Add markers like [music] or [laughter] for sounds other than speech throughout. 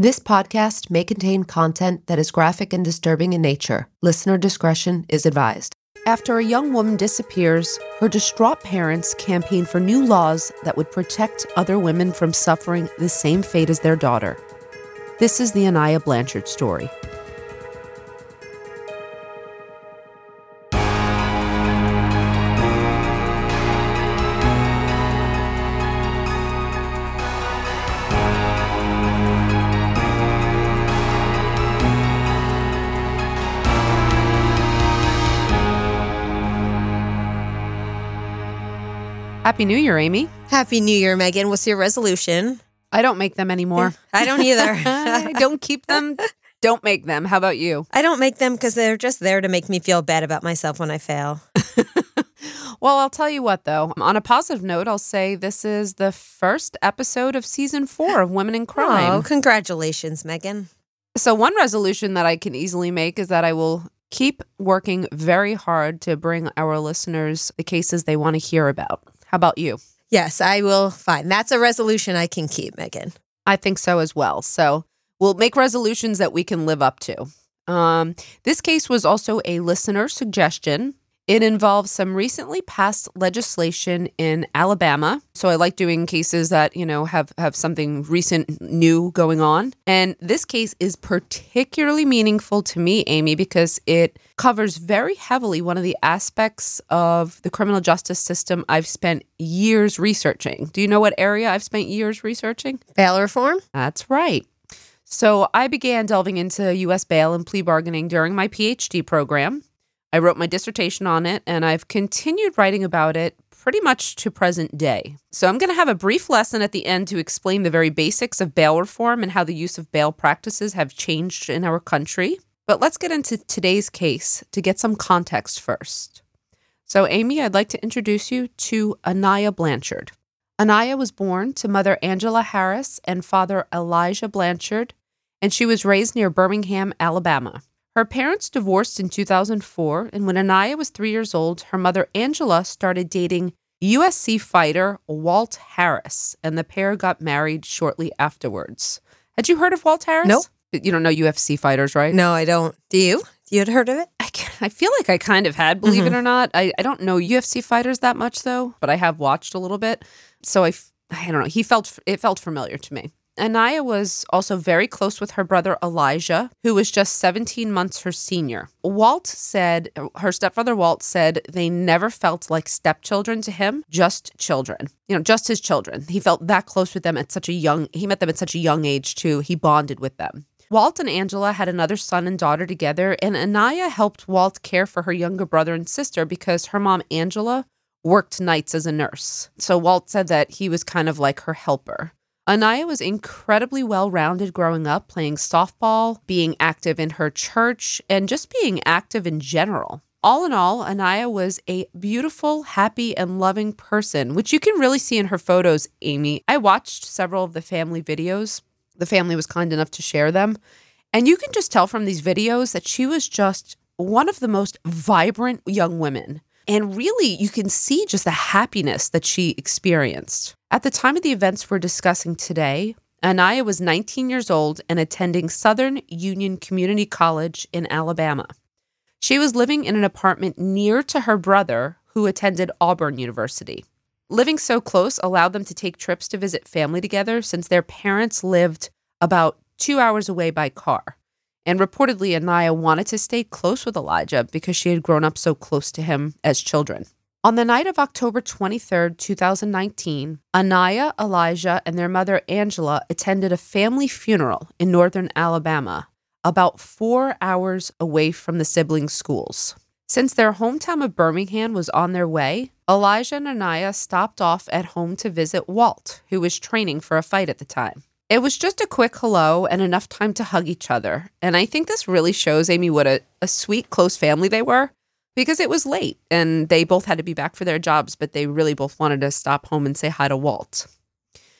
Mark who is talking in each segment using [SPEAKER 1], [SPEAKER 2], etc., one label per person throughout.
[SPEAKER 1] This podcast may contain content that is graphic and disturbing in nature. Listener discretion is advised.
[SPEAKER 2] After a young woman disappears, her distraught parents campaign for new laws that would protect other women from suffering the same fate as their daughter. This is the Aniah Blanchard story. Happy New Year, Amy.
[SPEAKER 3] Happy New Year, Megan. What's your resolution?
[SPEAKER 2] I don't make them anymore. [laughs]
[SPEAKER 3] I don't either. [laughs]
[SPEAKER 2] I don't keep them. Don't make them. How about you?
[SPEAKER 3] I don't make them because they're just there to make me feel bad about myself when I fail. [laughs]
[SPEAKER 2] Well, I'll tell you what, though. On a positive note, I'll say this is the first episode of season four of Women in Crime.
[SPEAKER 3] Oh, congratulations, Megan.
[SPEAKER 2] So, one resolution that I can easily make is that I will keep working very hard to bring our listeners the cases they want to hear about. How about you?
[SPEAKER 3] Yes, I will. Fine. That's a resolution I can keep, Megan.
[SPEAKER 2] I think so as well. So, we'll make resolutions that we can live up to. Um, this case was also a listener suggestion. It involves some recently passed legislation in Alabama. So I like doing cases that, you know, have have something recent new going on. And this case is particularly meaningful to me, Amy, because it covers very heavily one of the aspects of the criminal justice system I've spent years researching. Do you know what area I've spent years researching?
[SPEAKER 3] Bail reform?
[SPEAKER 2] That's right. So I began delving into US bail and plea bargaining during my PhD program. I wrote my dissertation on it and I've continued writing about it pretty much to present day. So I'm going to have a brief lesson at the end to explain the very basics of bail reform and how the use of bail practices have changed in our country. But let's get into today's case to get some context first. So, Amy, I'd like to introduce you to Aniah Blanchard. Aniah was born to mother Angela Harris and father Elijah Blanchard, and she was raised near Birmingham, Alabama. Her parents divorced in 2004, and when Aniah was three years old, her mother Angela started dating UFC fighter Walt Harris, and the pair got married shortly afterwards. Had you heard of Walt Harris?
[SPEAKER 3] Nope.
[SPEAKER 2] You don't know UFC fighters, right?
[SPEAKER 3] No, I don't. Do you? You had heard of it?
[SPEAKER 2] I, I feel like I kind of had, believe it mm-hmm. or not. I, I don't know UFC fighters that much though, but I have watched a little bit. So I, I don't know. He felt it felt familiar to me. Aniah was also very close with her brother Elijah, who was just 17 months her senior. Walt said, her stepfather Walt said they never felt like stepchildren to him, just children. You know, just his children. He felt that close with them at such a young, he met them at such a young age too. He bonded with them. Walt and Angela had another son and daughter together, and Aniah helped Walt care for her younger brother and sister because her mom, Angela, worked nights as a nurse. So Walt said that he was kind of like her helper. Aniah was incredibly well rounded growing up, playing softball, being active in her church, and just being active in general. All in all, Aniah was a beautiful, happy, and loving person, which you can really see in her photos, Amy. I watched several of the family videos. The family was kind enough to share them. And you can just tell from these videos that she was just one of the most vibrant young women. And really, you can see just the happiness that she experienced. At the time of the events we're discussing today, Aniah was 19 years old and attending Southern Union Community College in Alabama. She was living in an apartment near to her brother, who attended Auburn University. Living so close allowed them to take trips to visit family together since their parents lived about two hours away by car. And reportedly, Aniah wanted to stay close with Elijah because she had grown up so close to him as children. On the night of October 23rd, 2019, Aniah, Elijah, and their mother Angela attended a family funeral in northern Alabama, about four hours away from the siblings' schools. Since their hometown of Birmingham was on their way, Elijah and Aniah stopped off at home to visit Walt, who was training for a fight at the time. It was just a quick hello and enough time to hug each other. And I think this really shows Amy what a, a sweet, close family they were because it was late and they both had to be back for their jobs, but they really both wanted to stop home and say hi to Walt.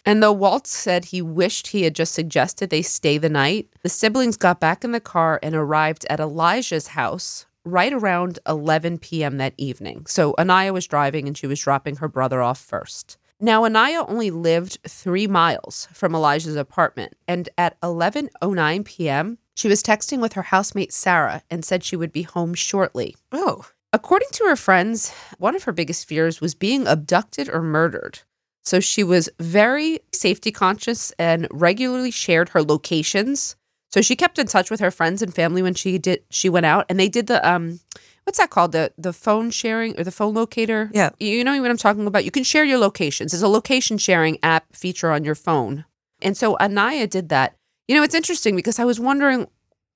[SPEAKER 2] And though Walt said he wished he had just suggested they stay the night, the siblings got back in the car and arrived at Elijah's house right around 11 p.m. that evening. So Aniah was driving and she was dropping her brother off first. Now, Aniah only lived three miles from Elijah's apartment, and at 11:09 p.m., she was texting with her housemate Sarah and said she would be home shortly.
[SPEAKER 3] Oh.
[SPEAKER 2] According to her friends, one of her biggest fears was being abducted or murdered. So she was very safety conscious and regularly shared her locations. So she kept in touch with her friends and family when she did she went out and they did the um what's that called the the phone sharing or the phone locator
[SPEAKER 3] Yeah.
[SPEAKER 2] you know what i'm talking about you can share your locations there's a location sharing app feature on your phone and so aniah did that you know it's interesting because i was wondering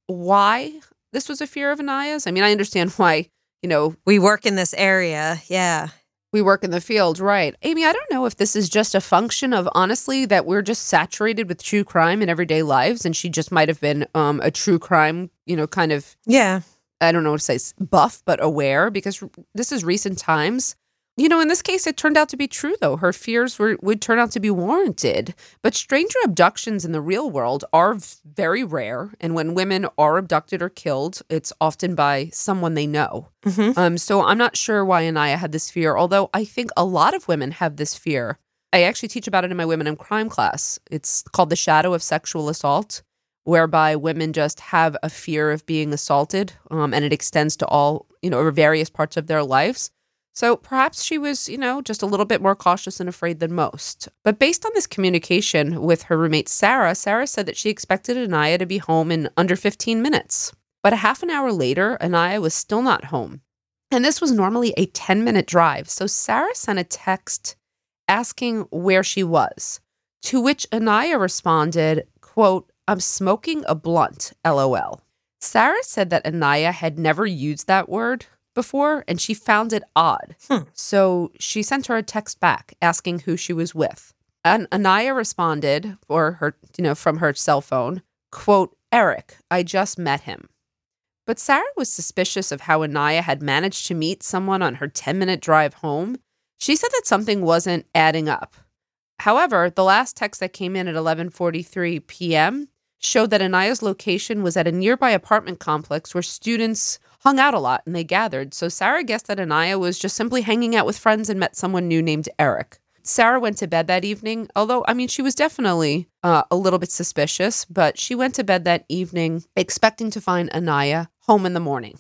[SPEAKER 2] why this was a fear of aniah's i mean i understand [laughs] why you know
[SPEAKER 3] We work in this area. Yeah.
[SPEAKER 2] we work in the field right amy i don't know if this is just a function of honestly that we're just saturated with true crime in everyday lives and she just might have been um, a true crime you know kind of
[SPEAKER 3] Yeah.
[SPEAKER 2] I don't know what to say, buff, but aware because this is recent times. You know, in this case, it turned out to be true, though. Her fears were, would turn out to be warranted. But stranger abductions in the real world are very rare. And when women are abducted or killed, it's often by someone they know.
[SPEAKER 3] Mhm.
[SPEAKER 2] Um, so I'm not sure why Aniah had this fear, although I think a lot of women have this fear. I actually teach about it in my Women in Crime class. It's called The Shadow of Sexual Assault whereby women just have a fear of being assaulted um, and it extends to all you know over various parts of their lives so perhaps she was you know just a little bit more cautious and afraid than most. But based on this communication with her roommate sarah sarah said that she expected aniah to be home in under 15 minutes. But a half an hour later aniah was still not home. And this was normally a 10 minute drive. So sarah sent a text asking where she was to which aniah responded quote I'm smoking a blunt, lol. Sarah said that Aniah had never used that word before and she found it odd.
[SPEAKER 3] Hmm.
[SPEAKER 2] So she sent her a text back asking who she was with. And Aniah responded or her, you know, from her cell phone, quote, Eric, I just met him. But Sarah was suspicious of how Aniah had managed to meet someone on her 10 minute drive home. She said that something wasn't adding up. However, the last text that came in at 11:43 p.m. showed that Aniah's location was at a nearby apartment complex where students hung out a lot and they gathered. So Sarah guessed that Aniah was just simply hanging out with friends and met someone new named Eric. Sarah went to bed that evening, although I mean she was definitely uh, a little bit suspicious, but she went to bed that evening expecting to find Aniah home in the morning.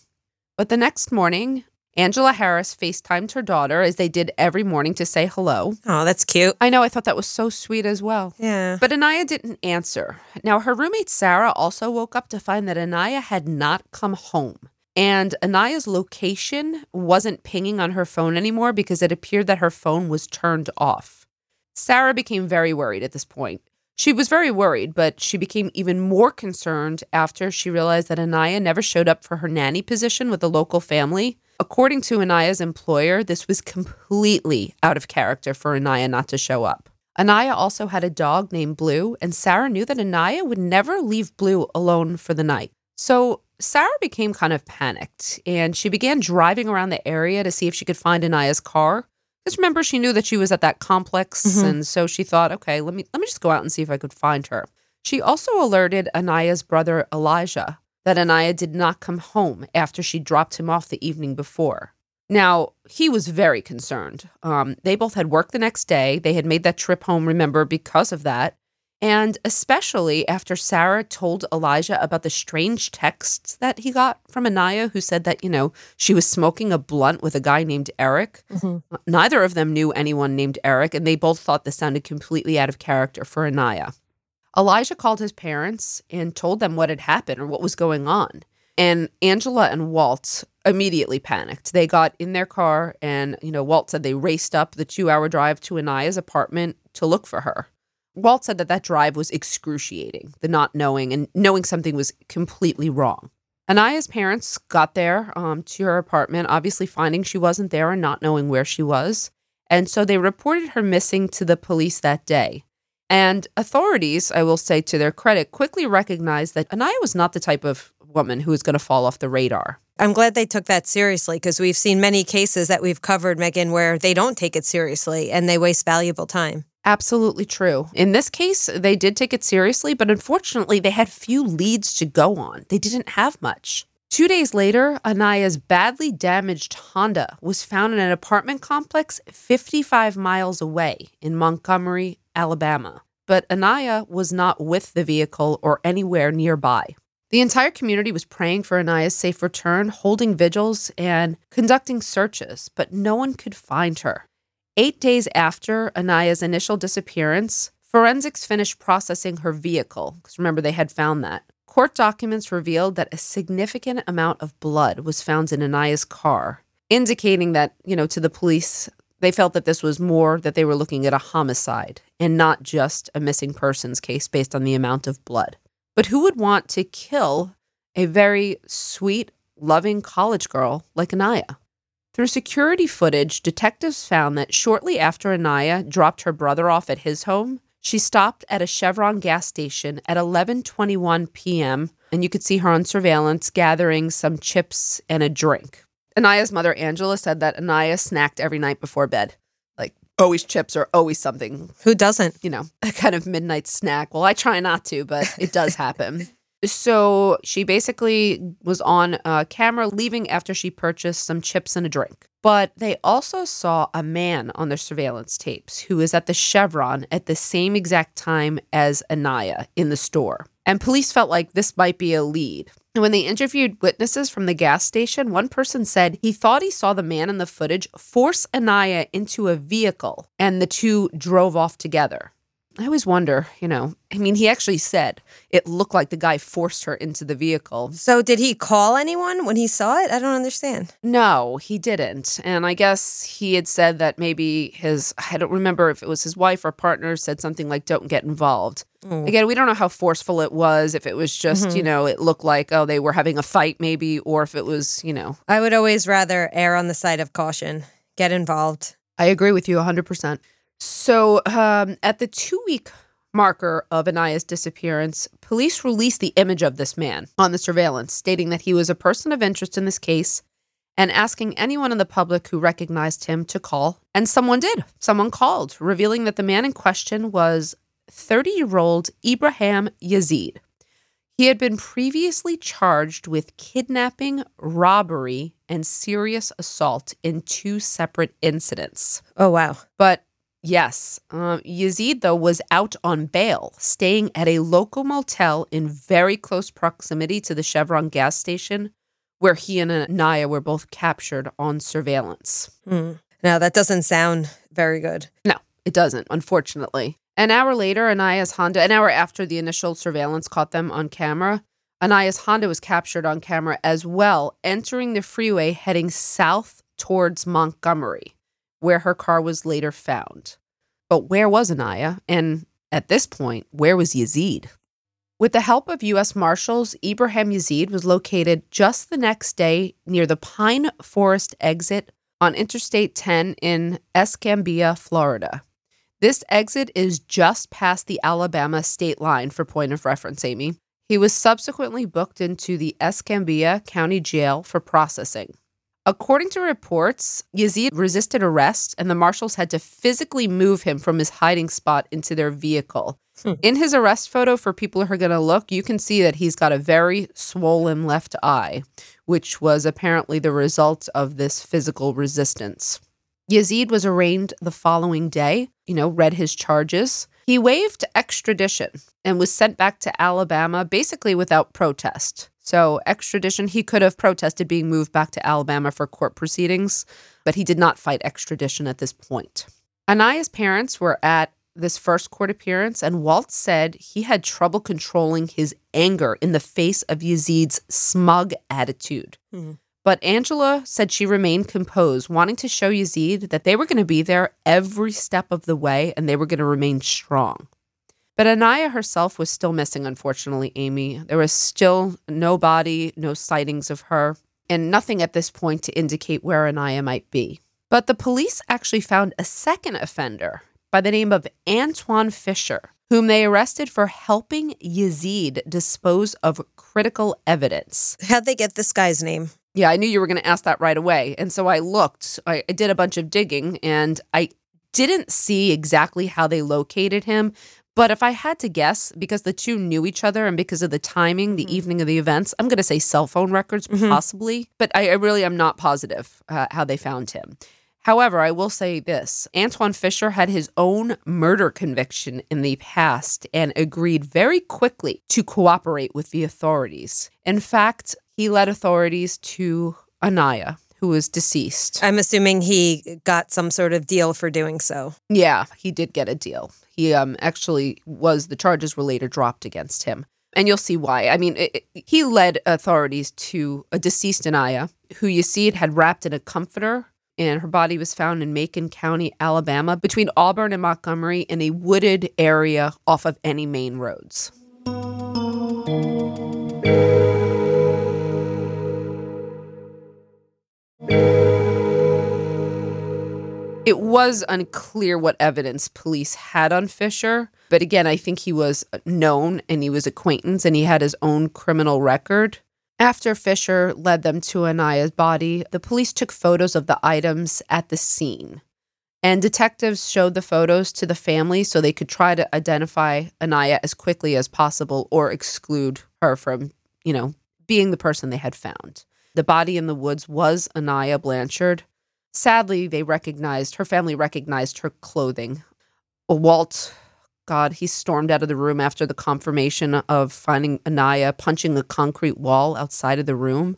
[SPEAKER 2] But the next morning, Angela Harris FaceTimed her daughter as they did every morning to say hello.
[SPEAKER 3] Oh, that's cute.
[SPEAKER 2] I know, I thought that was so sweet as well.
[SPEAKER 3] Yeah.
[SPEAKER 2] But Aniah didn't answer. Now, her roommate Sarah also woke up to find that Aniah had not come home. And Aniah's location wasn't pinging on her phone anymore because it appeared that her phone was turned off. Sarah became very worried at this point. She was very worried, but she became even more concerned after she realized that Aniah never showed up for her nanny position with the local family. According to Aniah's employer, this was completely out of character for Aniah not to show up. Aniah also had a dog named Blue, and Sarah knew that Aniah would never leave Blue alone for the night. So Sarah became kind of panicked and she began driving around the area to see if she could find Aniah's car. Because remember, she knew that she was at that complex,
[SPEAKER 3] Mhm.
[SPEAKER 2] and so she thought, okay, let me let me just go out and see if I could find her. She also alerted Anaya's brother Elijah that Aniah did not come home after she dropped him off the evening before. Now, he was very concerned. Um, they both had work the next day. They had made that trip home, remember, because of that. And especially after Sarah told Elijah about the strange texts that he got from Aniah, who said that, you know, she was smoking a blunt with a guy named Eric. Neither of them knew anyone named Eric, and they both thought this sounded completely out of character for Aniah. Elijah called his parents and told them what had happened or what was going on. And Angela and Walt immediately panicked. They got in their car, and, you know, Walt said they raced up the two hour drive to Aniah's apartment to look for her. Walt said that that drive was excruciating, the not knowing and knowing something was completely wrong. Aniah's parents got there um, to her apartment, obviously finding she wasn't there and not knowing where she was. And so they reported her missing to the police that day. And authorities, I will say to their credit, quickly recognized that Aniah was not the type of woman who was going to fall off the radar.
[SPEAKER 3] I'm glad they took that seriously because we've seen many cases that we've covered, Megan, where they don't take it seriously and they waste valuable time.
[SPEAKER 2] Absolutely true. In this case, they did take it seriously, but unfortunately, they had few leads to go on. They didn't have much. Two days later, Aniah's badly damaged Honda was found in an apartment complex 55 miles away in Montgomery, Alabama. But Aniah was not with the vehicle or anywhere nearby. The entire community was praying for Aniah's safe return, holding vigils, and conducting searches, but no one could find her. Eight days after Aniah's initial disappearance, forensics finished processing her vehicle, because remember, they had found that. Court documents revealed that a significant amount of blood was found in Aniah's car, indicating that, you know, to the police, they felt that this was more that they were looking at a homicide and not just a missing persons case based on the amount of blood. But who would want to kill a very sweet, loving college girl like Aniah? Through security footage, detectives found that shortly after Aniah dropped her brother off at his home, she stopped at a Chevron gas station at 11:21 p.m. and you could see her on surveillance gathering some chips and a drink. Aniah's mother Angela said that Aniah snacked every night before bed. Like always chips or always something,
[SPEAKER 3] Who doesn't?
[SPEAKER 2] you know, a kind of midnight snack. Well, I try not to, but it does happen. [laughs] So she basically was on uh, camera leaving after she purchased some chips and a drink. But they also saw a man on their surveillance tapes who was at the Chevron at the same exact time as Aniah in the store. And police felt like this might be a lead. And when they interviewed witnesses from the gas station, one person said he thought he saw the man in the footage force Aniah into a vehicle and the two drove off together. I always wonder, you know, I mean, he actually said it looked like the guy forced her into the vehicle.
[SPEAKER 3] So, did he call anyone when he saw it? I don't understand.
[SPEAKER 2] No, he didn't. And I guess he had said that maybe his, I don't remember if it was his wife or partner, said something like, don't get involved.
[SPEAKER 3] Mm.
[SPEAKER 2] Again, we don't know how forceful it was, if it was just, you know, it looked like, oh, they were having a fight maybe, or if it was, you know.
[SPEAKER 3] I would always rather err on the side of caution. Get involved.
[SPEAKER 2] I agree with you 100%. So um, at the two week marker of Aniah's disappearance, police released the image of this man on the surveillance, stating that he was a person of interest in this case and asking anyone in the public who recognized him to call. And someone did. Someone called, revealing that the man in question was 30 year old Ibraheem Yazeed. He had been previously charged with kidnapping, robbery, and serious assault in two separate incidents.
[SPEAKER 3] Oh, wow.
[SPEAKER 2] But yes, um, Yazeed, though, was out on bail, staying at a local motel in very close proximity to the Chevron gas station, where he and Aniah were both captured on surveillance.
[SPEAKER 3] Hmm. No, that doesn't sound very good.
[SPEAKER 2] No, it doesn't, unfortunately. An hour later, Aniah's Honda, an hour after the initial surveillance caught them on camera, Aniah's Honda was captured on camera as well, entering the freeway heading south towards Montgomery, where her car was later found. But where was Aniah? And at this point, where was Yazeed? With the help of U.S. Marshals, Ibraheem Yazeed was located just the next day near the Pine Forest exit on Interstate 10 in Escambia, Florida. This exit is just past the Alabama state line for point of reference, Amy. He was subsequently booked into the Escambia County Jail for processing. According to reports, Yazeed resisted arrest and the marshals had to physically move him from his hiding spot into their vehicle.
[SPEAKER 3] Hmm.
[SPEAKER 2] In his arrest photo, for people who are going to look, you can see that he's got a very swollen left eye, which was apparently the result of this physical resistance. Yazeed was arraigned the following day, you know, read his charges. He waived extradition and was sent back to Alabama basically without protest. So, extradition, he could have protested being moved back to Alabama for court proceedings, but he did not fight extradition at this point. Aniah's parents were at this first court appearance, and Walt said he had trouble controlling his anger in the face of Yazeed's smug attitude. Hmm. But Angela said she remained composed, wanting to show Yazeed that they were going to be there every step of the way and they were going to remain strong. But Aniah herself was still missing, unfortunately, Amy. There was still no body, no sightings of her, and nothing at this point to indicate where Aniah might be. But the police actually found a second offender by the name of Antoine Fisher, whom they arrested for helping Yazeed dispose of critical evidence.
[SPEAKER 3] How'd they get this guy's name?
[SPEAKER 2] Yeah, I knew you were going to ask that right away. And so I looked, I, I did a bunch of digging, and I didn't see exactly how they located him. But if I had to guess, because the two knew each other and because of the timing, the evening of the events, I'm going to say cell phone records, possibly. But I, I really am not positive uh, how they found him. However, I will say this Antoine Fisher had his own murder conviction in the past and agreed very quickly to cooperate with the authorities. In fact, he led authorities to Aniah, who was deceased.
[SPEAKER 3] I'm assuming he got some sort of deal for doing so.
[SPEAKER 2] Yeah, he did get a deal. He um actually was the charges were later dropped against him. And you'll see why. I mean, it, it- he led authorities to a deceased Aniah, who you see it had wrapped in a comforter, and her body was found in Macon County, Alabama, between Auburn and Montgomery in a wooded area off of any main roads. It was unclear what evidence police had on Fisher, but again, I think he was known and he was acquaintance and he had his own criminal record. After Fisher led them to Aniah's body, the police took photos of the items at the scene. And detectives showed the photos to the family so they could try to identify Aniah as quickly as possible or exclude her from, you know, being the person they had found. The body in the woods was Aniah Blanchard. Sadly, they recognized her family recognized her clothing. Walt, God, he stormed out of the room after the confirmation of finding Aniah punching a concrete wall outside of the room.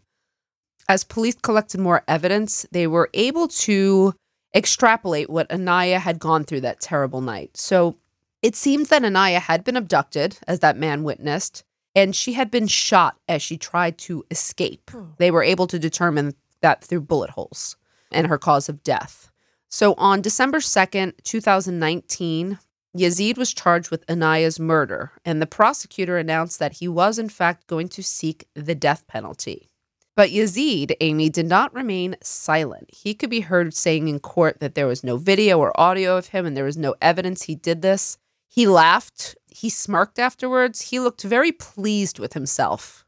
[SPEAKER 2] As police collected more evidence, they were able to extrapolate what Aniah had gone through that terrible night. So it seems that Aniah had been abducted, as that man witnessed, and she had been shot as she tried to escape. Hmm. They were able to determine that through bullet holes and her cause of death. So on December 2nd, 2019, Yazeed was charged with Aniah's murder, and the prosecutor announced that he was, in fact, going to seek the death penalty. But Yazeed, Amy, did not remain silent. He could be heard saying in court that there was no video or audio of him and there was no evidence he did this. He laughed. He smirked afterwards. He looked very pleased with himself.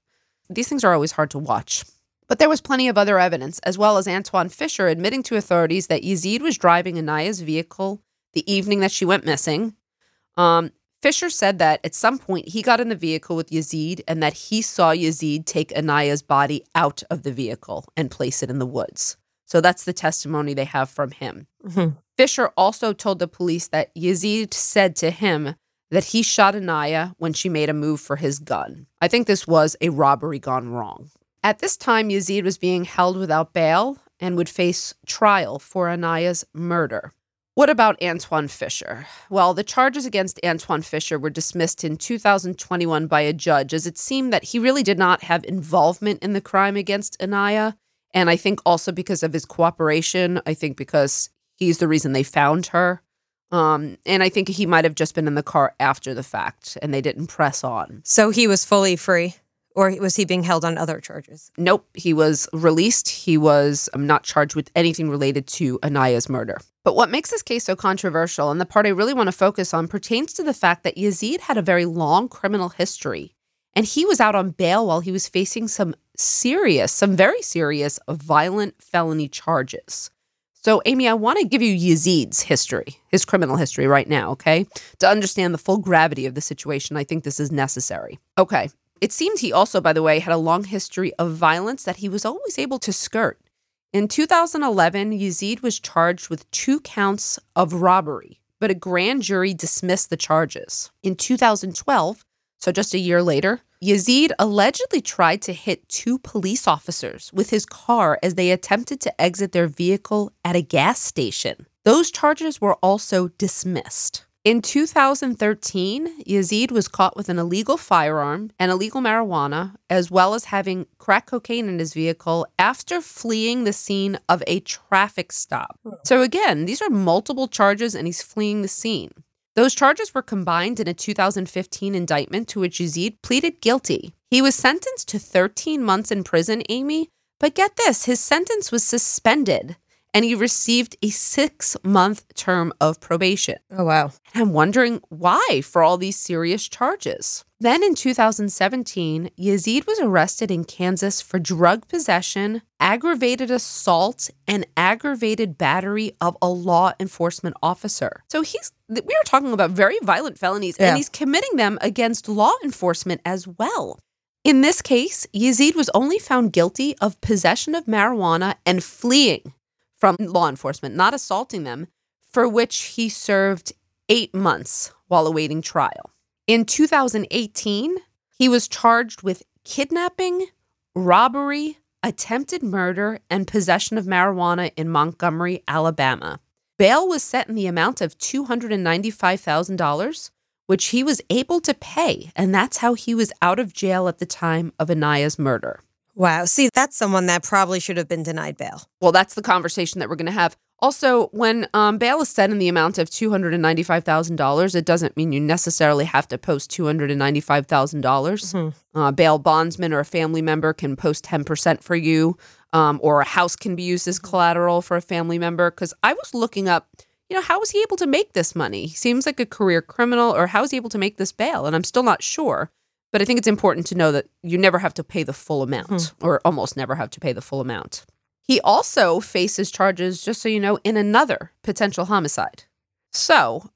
[SPEAKER 2] These things are always hard to watch. But there was plenty of other evidence, as well as Antoine Fisher admitting to authorities that Yazeed was driving Aniah's vehicle the evening that she went missing. Um, Fisher said that at some point he got in the vehicle with Yazeed and that he saw Yazeed take Aniah's body out of the vehicle and place it in the woods. So that's the testimony they have from him.
[SPEAKER 3] Mhm.
[SPEAKER 2] Fisher also told the police that Yazeed said to him that he shot Aniah when she made a move for his gun. I think this was a robbery gone wrong. At this time, Yazeed was being held without bail and would face trial for Aniah's murder. What about Antoine Fisher? Well, the charges against Antoine Fisher were dismissed in 2021 by a judge as it seemed that he really did not have involvement in the crime against Aniah. And I think also because of his cooperation, I think because he's the reason they found her. Um, and I think he might have just been in the car after the fact and they didn't press on.
[SPEAKER 3] So he was fully free, or was he being held on other charges?
[SPEAKER 2] Nope, he was released. He was um, not charged with anything related to Aniah's murder. But what makes this case so controversial, and the part I really want to focus on, pertains to the fact that Yazeed had a very long criminal history. And he was out on bail while he was facing some serious, some very serious violent felony charges. So, Amy, I want to give you Yazeed's history, his criminal history right now, okay? To understand the full gravity of the situation, I think this is necessary. Okay. It seemed he also, by the way, had a long history of violence that he was always able to skirt. In 2011, Yazeed was charged with two counts of robbery, but a grand jury dismissed the charges. In 2012, so just a year later, Yazeed allegedly tried to hit two police officers with his car as they attempted to exit their vehicle at a gas station. Those charges were also dismissed. In 2013, Yazeed was caught with an illegal firearm and illegal marijuana, as well as having crack cocaine in his vehicle after fleeing the scene of a traffic stop. So, again, these are multiple charges and he's fleeing the scene. Those charges were combined in a 2015 indictment to which Yazeed pleaded guilty. He was sentenced to 13 months in prison, Amy, but get this his sentence was suspended and he received a six month term of probation.
[SPEAKER 3] Oh, wow.
[SPEAKER 2] And I'm wondering why for all these serious charges. Then in 2017, Yazeed was arrested in Kansas for drug possession, aggravated assault, and aggravated battery of a law enforcement officer. So he's we are talking about very violent felonies
[SPEAKER 3] Yeah.
[SPEAKER 2] and he's committing them against law enforcement as well. In this case, Yazeed was only found guilty of possession of marijuana and fleeing from law enforcement, not assaulting them, for which he served eight months while awaiting trial. In 2018, he was charged with kidnapping, robbery, attempted murder, and possession of marijuana in Montgomery, Alabama. Bail was set in the amount of $295,000, which he was able to pay, and that's how he was out of jail at the time of Aniah's murder.
[SPEAKER 3] Wow. See, that's someone that probably should have been denied bail.
[SPEAKER 2] Well, that's the conversation that we're going to have. Also, when um, bail is set in the amount of $295,000, it doesn't mean you necessarily have to post $295,000. dollars Uh, bail bondsman or a family member can post 10% for you, um, or a house can be used as collateral for a family member. Because I was looking up, you know, how was he able to make this money? He seems like a career criminal, or how is he able to make this bail? And I'm still not sure. But I think it's important to know that you never have to pay the full amount, hmm. or almost never have to pay the full amount. He also faces charges, just so you know, in another potential homicide. So,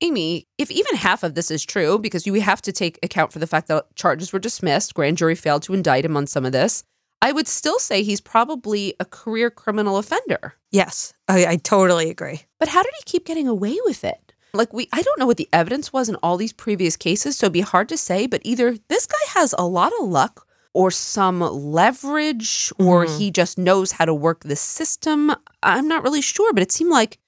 [SPEAKER 2] Amy, if even half of this is true, because you have to take account for the fact that charges were dismissed, grand jury failed to indict him on some of this, I would still say he's probably a career criminal offender.
[SPEAKER 3] Yes, I, I totally agree.
[SPEAKER 2] But how did he keep getting away with it? Like we I don't know what the evidence was in all these previous cases, so it'd be hard to say, but either this guy has a lot of luck or some leverage or mm-hmm. he just knows how to work the system. I'm not really sure, but it seemed like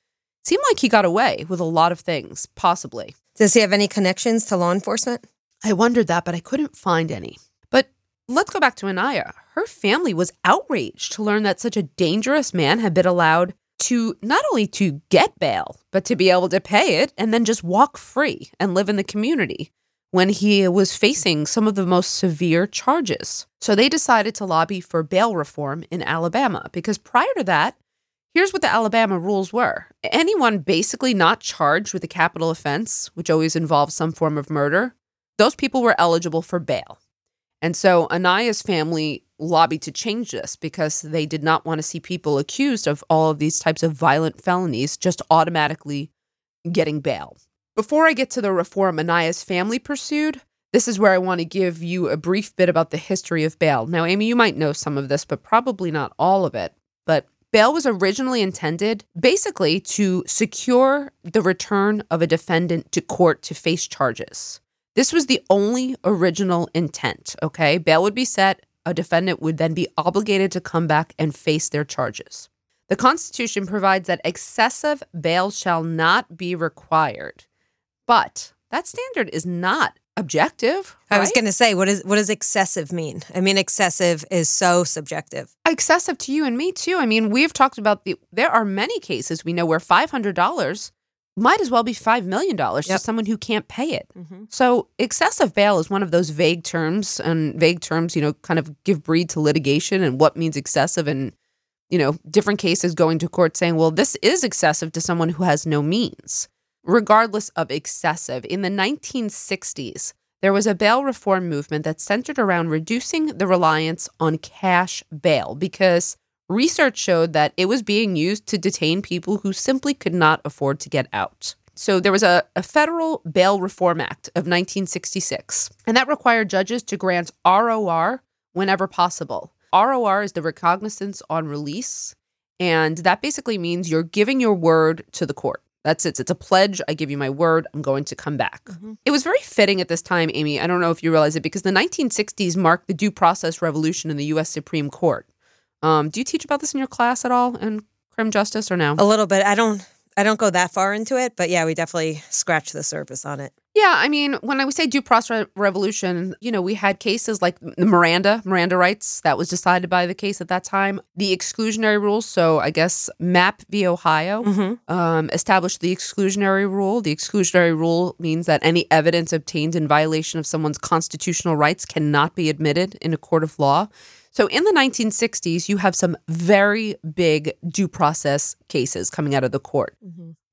[SPEAKER 2] seemed like he got away with a lot of things, possibly.
[SPEAKER 3] Does he have any connections to law enforcement?
[SPEAKER 2] I wondered that, but I couldn't find any. But let's go back to Aniah. Her family was outraged to learn that such a dangerous man had been allowed to not only to get bail, but to be able to pay it and then just walk free and live in the community when he was facing some of the most severe charges. So they decided to lobby for bail reform in Alabama because prior to that, Here's what the Alabama rules were anyone basically not charged with a capital offense, which always involves some form of murder, those people were eligible for bail. And so Aniah's family lobbied to change this because they did not want to see people accused of all of these types of violent felonies just automatically getting bail. Before I get to the reform Aniah's family pursued, this is where I want to give you a brief bit about the history of bail. Now, Amy, you might know some of this, but probably not all of it. But bail was originally intended basically to secure the return of a defendant to court to face charges. This was the only original intent, okay? Bail would be set, a defendant would then be obligated to come back and face their charges. The Constitution provides that excessive bail shall not be required. But that standard is not objective.
[SPEAKER 3] I was going to say, what is what does excessive mean? I mean, excessive is so subjective.
[SPEAKER 2] excessive to you and me too. I mean, we've talked about the there are many cases we know where $500 might as well be $5 million to someone who can't pay it.
[SPEAKER 3] Mm-hmm.
[SPEAKER 2] So, excessive bail is one of those vague terms, and vague terms, you know, kind of give breed to litigation and what means excessive, and, you know, different cases going to court saying, well, this is excessive to someone who has no means. Regardless of excessive, in the 1960s, there was a bail reform movement that centered around reducing the reliance on cash bail because research showed that it was being used to detain people who simply could not afford to get out. So there was a, a federal bail reform act of 1966, and that required judges to grant ROR whenever possible. ROR is the recognizance on release, and that basically means you're giving your word to the court. That's it. It's a pledge. I give you my word. I'm going to come back. Mm-hmm. It was very fitting at this time, Amy. I don't know if you realize it because the 1960s marked the due process revolution in the U.S. Supreme Court. Um, do you teach about this in your class at all in crim justice or no?
[SPEAKER 3] A little bit. I don't. I don't go that far into it, but yeah, we definitely scratch the surface on it.
[SPEAKER 2] Yeah, I mean, when I would say due process revolution, you know, we had cases like the Miranda, Miranda rights, that was decided by the case at that time. The exclusionary rules, so I guess Mapp v. Ohio
[SPEAKER 3] Mm-hmm.
[SPEAKER 2] um, established the exclusionary rule. The exclusionary rule means that any evidence obtained in violation of someone's constitutional rights cannot be admitted in a court of law. So in the 1960s, you have some very big due process cases coming out of the court.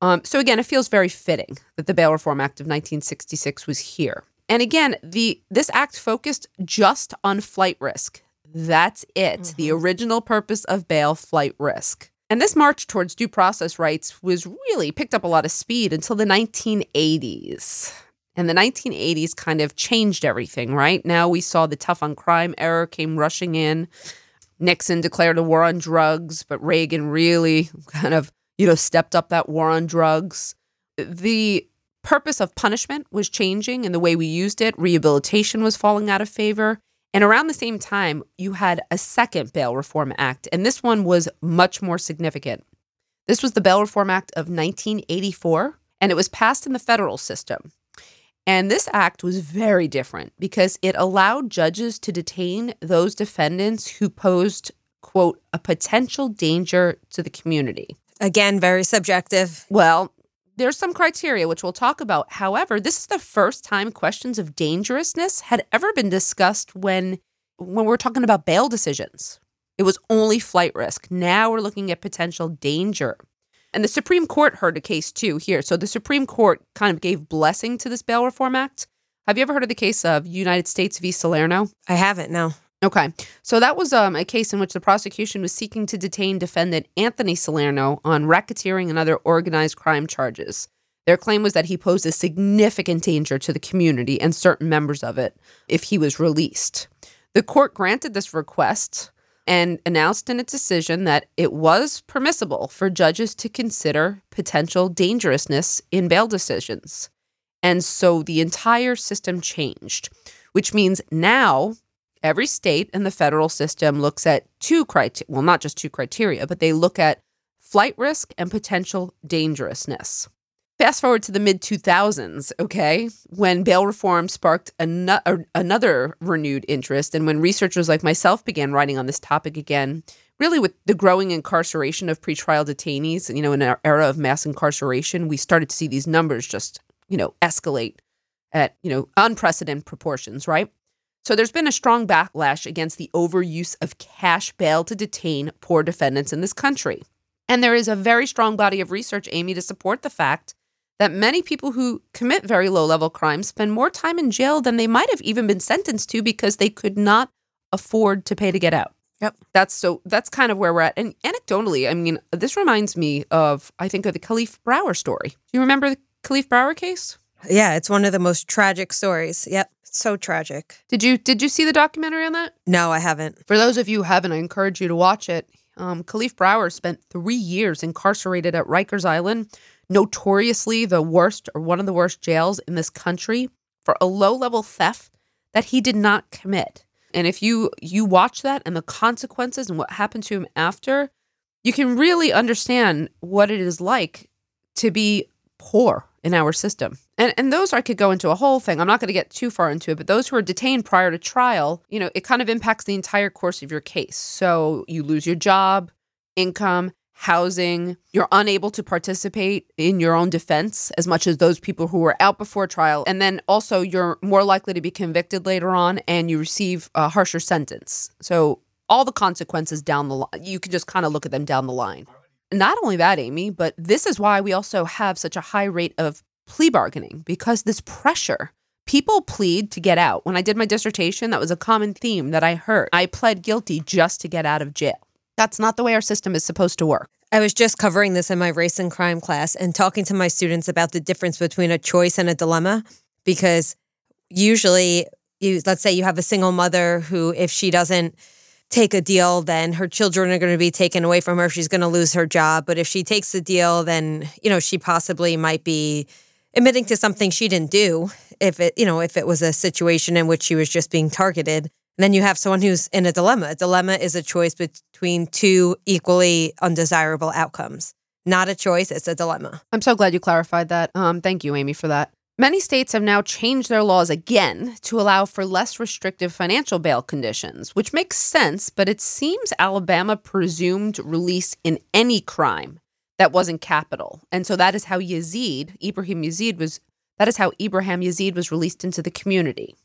[SPEAKER 2] Um, so again, it feels very fitting that the Bail Reform Act of 1966 was here. And again, the this act focused just on flight risk. That's it. The original purpose of bail, flight risk. And this march towards due process rights was really picked up a lot of speed until the 1980s. And the 1980s kind of changed everything, right? Now we saw the tough on crime era came rushing in. Nixon declared a war on drugs, but Reagan really [laughs] kind of, you know, stepped up that war on drugs. The purpose of punishment was changing and the way we used it. Rehabilitation was falling out of favor. And around the same time, you had a second Bail Reform Act, and this one was much more significant. This was the Bail Reform Act of 1984, and it was passed in the federal system. And this act was very different because it allowed judges to detain those defendants who posed, quote, a potential danger to the community.
[SPEAKER 3] Again, very subjective.
[SPEAKER 2] Well, there's some criteria which we'll talk about. However, this is the first time questions of dangerousness had ever been discussed when when we're talking about bail decisions. It was only flight risk. Now we're looking at potential danger. And the Supreme Court heard a case too here. So the Supreme Court kind of gave blessing to this Bail Reform Act. Have you ever heard of the case of United States v. Salerno?
[SPEAKER 3] I haven't. No.
[SPEAKER 2] Okay. So that was um, a case in which the prosecution was seeking to detain defendant Anthony Salerno on racketeering and other organized crime charges. Their claim was that he posed a significant danger to the community and certain members of it if he was released. The court granted this request and announced in its decision that it was permissible for judges to consider potential dangerousness in bail decisions. And so the entire system changed, which means now every state in the federal system looks at two criteria, well, not just two criteria, but they look at flight risk and potential dangerousness. Fast forward to the mid 2000s, okay, when bail reform sparked ano- er, another renewed interest, and when researchers like myself began writing on this topic again, really with the growing incarceration of pretrial detainees, you know, in our era of mass incarceration, we started to see these numbers just, you know, escalate at, you know, unprecedented proportions, right? So there's been a strong backlash against the overuse of cash bail to detain poor defendants in this country. And there is a very strong body of research, Amy, to support the fact that many people who commit very low level crimes spend more time in jail than they might have even been sentenced to because they could not afford to pay to get out.
[SPEAKER 3] Yep.
[SPEAKER 2] That's so that's kind of where we're at. And anecdotally, I mean, this reminds me of I think of the Kalief Browder story. Do you remember the Kalief Browder case?
[SPEAKER 3] Yeah, it's one of the most tragic stories. Yep. So tragic.
[SPEAKER 2] Did you did you see the documentary on that?
[SPEAKER 3] No, I haven't.
[SPEAKER 2] For those of you who haven't, I encourage you to watch it. Um, Kalief Browder spent three years incarcerated at Rikers Island, notoriously the worst or one of the worst jails in this country for a low level theft that he did not commit. And if you you watch that and the consequences and what happened to him after, you can really understand what it is like to be poor in our system. And and those I could go into a whole thing. I'm not going to get too far into it, but those who are detained prior to trial, you know, it kind of impacts the entire course of your case. So you lose your job, income, housing. You're unable to participate in your own defense as much as those people who were out before trial. And then also, you're more likely to be convicted later on and you receive a harsher sentence. So, all the consequences down the line, you can just kind of look at them down the line. Not only that, Amy, but this is why we also have such a high rate of plea bargaining because this pressure. People plead to get out. When I did my dissertation, that was a common theme that I heard. I pled guilty just to get out of jail. That's not the way our system is supposed to work.
[SPEAKER 3] I was just covering this in my race and crime class and talking to my students about the difference between a choice and a dilemma because usually you let's say you have a single mother who if she doesn't take a deal then her children are going to be taken away from her. She's going to lose her job. But if she takes the deal then you know she possibly might be admitting to something she didn't do if it you know if it was a situation in which she was just being targeted and then you have someone who's in a dilemma. A dilemma is a choice between two equally undesirable outcomes. Not a choice, it's a dilemma.
[SPEAKER 2] I'm so glad you clarified that. Um, thank you, Amy, for that. Many states have now changed their laws again to allow for less restrictive financial bail conditions, which makes sense, but it seems Alabama presumed release in any crime that wasn't capital. And so that is how Yazeed, Ibraheem Yazeed was that is how Ibraheem Yazeed was released into the community.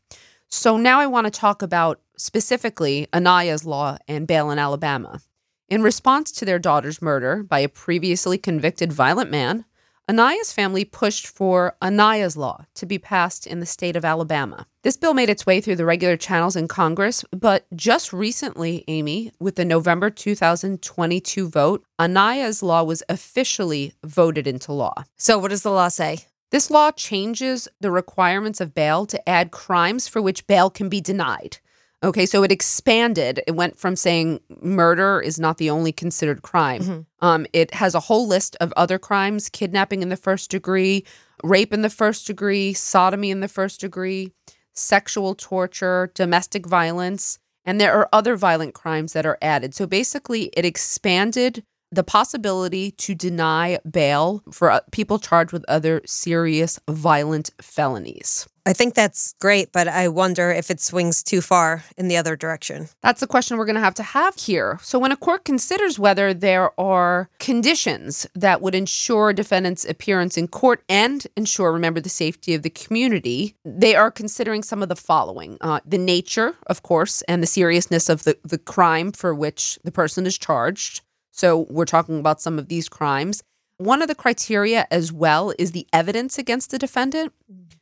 [SPEAKER 2] So now I want to talk about specifically Aniah's law and bail in Alabama. In response to their daughter's murder by a previously convicted violent man, Aniah's family pushed for Aniah's law to be passed in the state of Alabama. This bill made its way through the regular channels in Congress, but just recently, Amy, with the November 2022 vote, Aniah's law was officially voted into law.
[SPEAKER 3] So, what does the law say?
[SPEAKER 2] This law changes the requirements of bail to add crimes for which bail can be denied. Okay, so it expanded. It went from saying murder is not the only considered crime. Mm-hmm. Um, it has a whole list of other crimes kidnapping in the first degree, rape in the first degree, sodomy in the first degree, sexual torture, domestic violence, and there are other violent crimes that are added. So basically, it expanded the possibility to deny bail for uh, people charged with other serious violent felonies.
[SPEAKER 3] I think that's great, but I wonder if it swings too far in the other direction.
[SPEAKER 2] That's the question we're going to have to have here. So, when a court considers whether there are conditions that would ensure defendant's appearance in court and ensure, remember, the safety of the community, they are considering some of the following uh, the nature, of course, and the seriousness of the, the crime for which the person is charged so we're talking about some of these crimes. One of the criteria as well is the evidence against the defendant.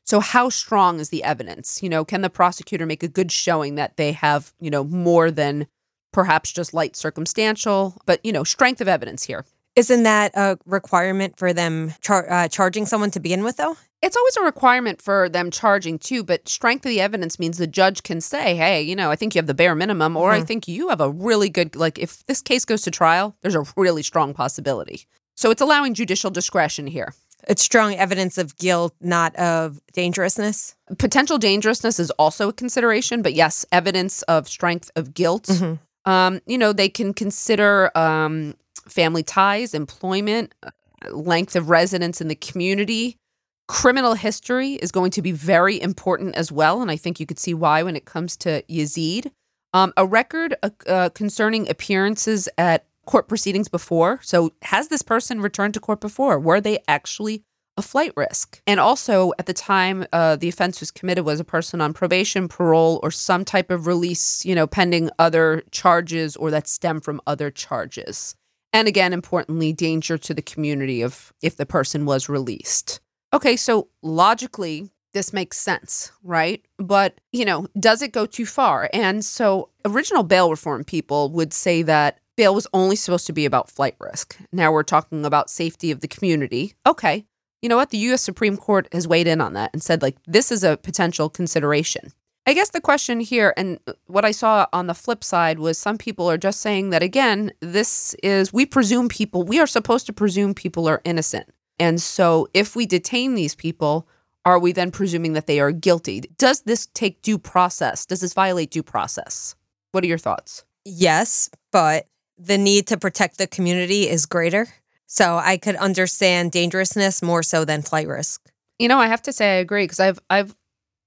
[SPEAKER 2] So how strong is the evidence? You know, can the prosecutor make a good showing that they have, you know, more than perhaps just light circumstantial, but you know, strength of evidence here.
[SPEAKER 3] Isn't that a requirement for them char- uh, charging someone to begin with, though?
[SPEAKER 2] It's always a requirement for them charging too, but strength of the evidence means the judge can say, hey, you know, I think you have the bare minimum, or mm-hmm. I think you have a really good, like, if this case goes to trial, there's a really strong possibility. So it's allowing judicial discretion here.
[SPEAKER 3] It's strong evidence of guilt, not of dangerousness.
[SPEAKER 2] Potential dangerousness is also a consideration, but yes, evidence of strength of guilt. Mm-hmm. Um, you know, they can consider um, family ties, employment, uh, length of residence in the community Criminal history is going to be very important as well. And I think you could see why when it comes to Yazeed. Um, a record uh, uh, concerning appearances at court proceedings before. So, has this person returned to court before? Were they actually a flight risk? And also, at the time uh, the offense was committed, was a person on probation, parole, or some type of release, you know, pending other charges or that stem from other charges. And again, importantly, danger to the community of if the person was released. Okay, so logically, this makes sense, right? But, you know, does it go too far? And so original bail reform people would say that bail was only supposed to be about flight risk. Now we're talking about safety of the community. Okay. You know what? The US Supreme Court has weighed in on that and said, like, this is a potential consideration. I guess the question here, and what I saw on the flip side, was some people are just saying that, again, this is, we presume people, we are supposed to presume people are innocent. And so, if we detain these people, are we then presuming that they are guilty? Does this take due process? Does this violate due process? What are your thoughts?
[SPEAKER 3] Yes, but the need to protect the community is greater. So I could understand dangerousness more so than flight risk.
[SPEAKER 2] You know, I have to say I agree because I've I've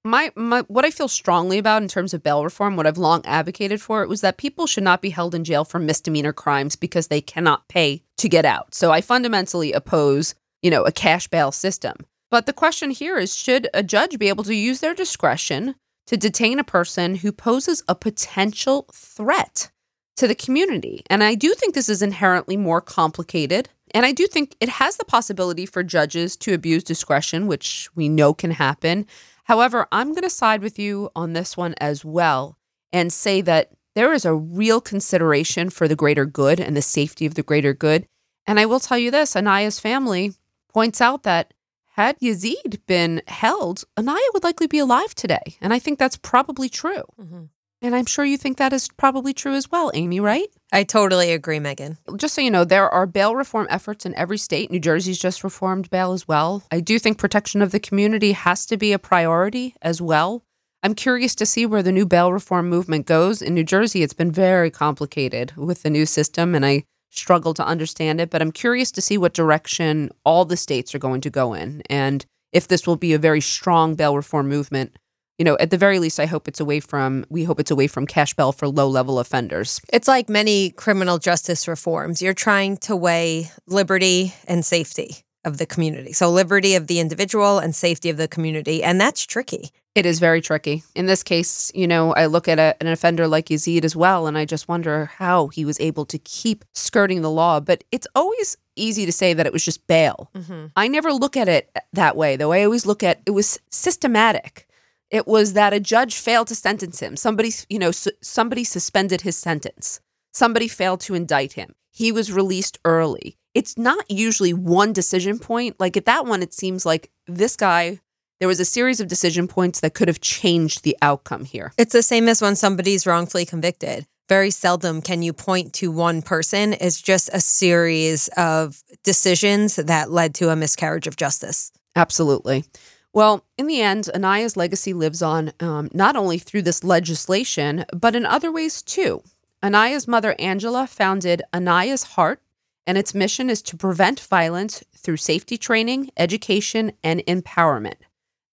[SPEAKER 2] my, my what I feel strongly about in terms of bail reform, what I've long advocated for, it was that people should not be held in jail for misdemeanor crimes because they cannot pay to get out. So I fundamentally oppose, you know, a cash bail system. But the question here is should a judge be able to use their discretion to detain a person who poses a potential threat to the community? And I do think this is inherently more complicated. And I do think it has the possibility for judges to abuse discretion, which we know can happen. However, I'm going to side with you on this one as well and say that there is a real consideration for the greater good and the safety of the greater good. And I will tell you this Aniah's family points out that had Yazeed been held, Aniah would likely be alive today. And I think that's probably true.
[SPEAKER 3] Mm-hmm.
[SPEAKER 2] And I'm sure you think that is probably true as well, Amy, right?
[SPEAKER 3] I totally agree, Megan.
[SPEAKER 2] Just so you know, there are bail reform efforts in every state. New Jersey's just reformed bail as well. I do think protection of the community has to be a priority as well. I'm curious to see where the new bail reform movement goes. In New Jersey, it's been very complicated with the new system, and I struggle to understand it, but I'm curious to see what direction all the states are going to go in and if this will be a very strong bail reform movement you know, at the very least, I hope it's away from, we hope it's away from cash bail for low level offenders.
[SPEAKER 3] It's like many criminal justice reforms. You're trying to weigh liberty and safety of the community. So, liberty of the individual and safety of the community. And that's tricky.
[SPEAKER 2] It is very tricky. In this case, you know, I look at a, an offender like Yazeed as well, and I just wonder how he was able to keep skirting the law. But it's always easy to say that it was just bail. Mm-hmm. I never look at it that way, though. I always look at it was systematic. It was that a judge failed to sentence him. Somebody, you know, su- somebody suspended his sentence. Somebody failed to indict him. He was released early. It's not usually one decision point. Like at that one, it seems like this guy, there was a series of decision points that could have changed the outcome here.
[SPEAKER 3] It's the same as when somebody's wrongfully convicted. Very seldom can you point to one person. It's just a series of decisions that led to a miscarriage of justice.
[SPEAKER 2] Absolutely. Well, in the end, Aniah's legacy lives on um, not only through this legislation, but in other ways too. Aniah's mother, Angela, founded Aniah's Heart, and its mission is to prevent violence through safety training, education, and empowerment.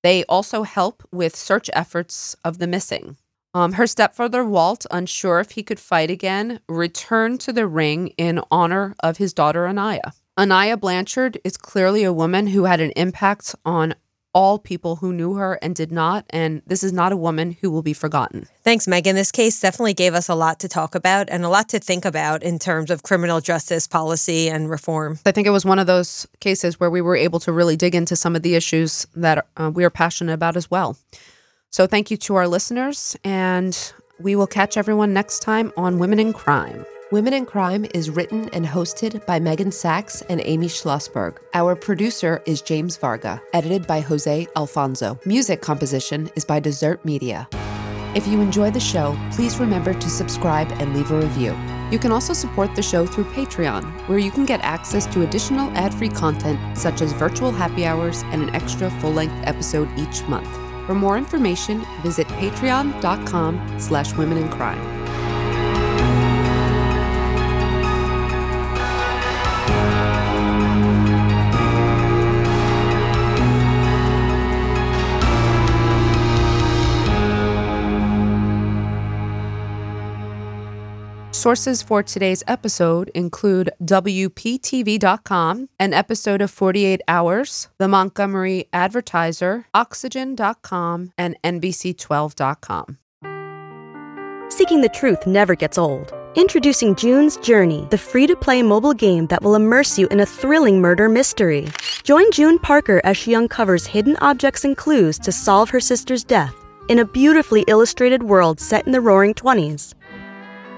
[SPEAKER 2] They also help with search efforts of the missing. Um, her stepfather, Walt, unsure if he could fight again, returned to the ring in honor of his daughter, Aniah. Aniah Blanchard is clearly a woman who had an impact on all people who knew her and did not. And this is not a woman who will be forgotten.
[SPEAKER 3] Thanks, Megan. This case definitely gave us a lot to talk about and a lot to think about in terms of criminal justice policy and reform.
[SPEAKER 2] I think it was one of those cases where we were able to really dig into some of the issues that uh, we are passionate about as well. So thank you to our listeners, and we will catch everyone next time on Women in Crime.
[SPEAKER 1] Women in Crime is written and hosted by Megan Sachs and Amy Schlossberg. Our producer is James Varga, edited by Jose Alfonso. Music composition is by Desert Media. If you enjoy the show, please remember to subscribe and leave a review.
[SPEAKER 2] You can also support the show through Patreon, where you can get access to additional ad-free content such as virtual happy hours and an extra full-length episode each month. For more information, visit patreon.com slash women in crime. Sources for today's episode include WPTV.com, an episode of 48 Hours, the Montgomery Advertiser, Oxygen.com, and NBC12.com.
[SPEAKER 4] Seeking the truth never gets old. Introducing June's Journey, the free to play mobile game that will immerse you in a thrilling murder mystery. Join June Parker as she uncovers hidden objects and clues to solve her sister's death in a beautifully illustrated world set in the roaring 20s.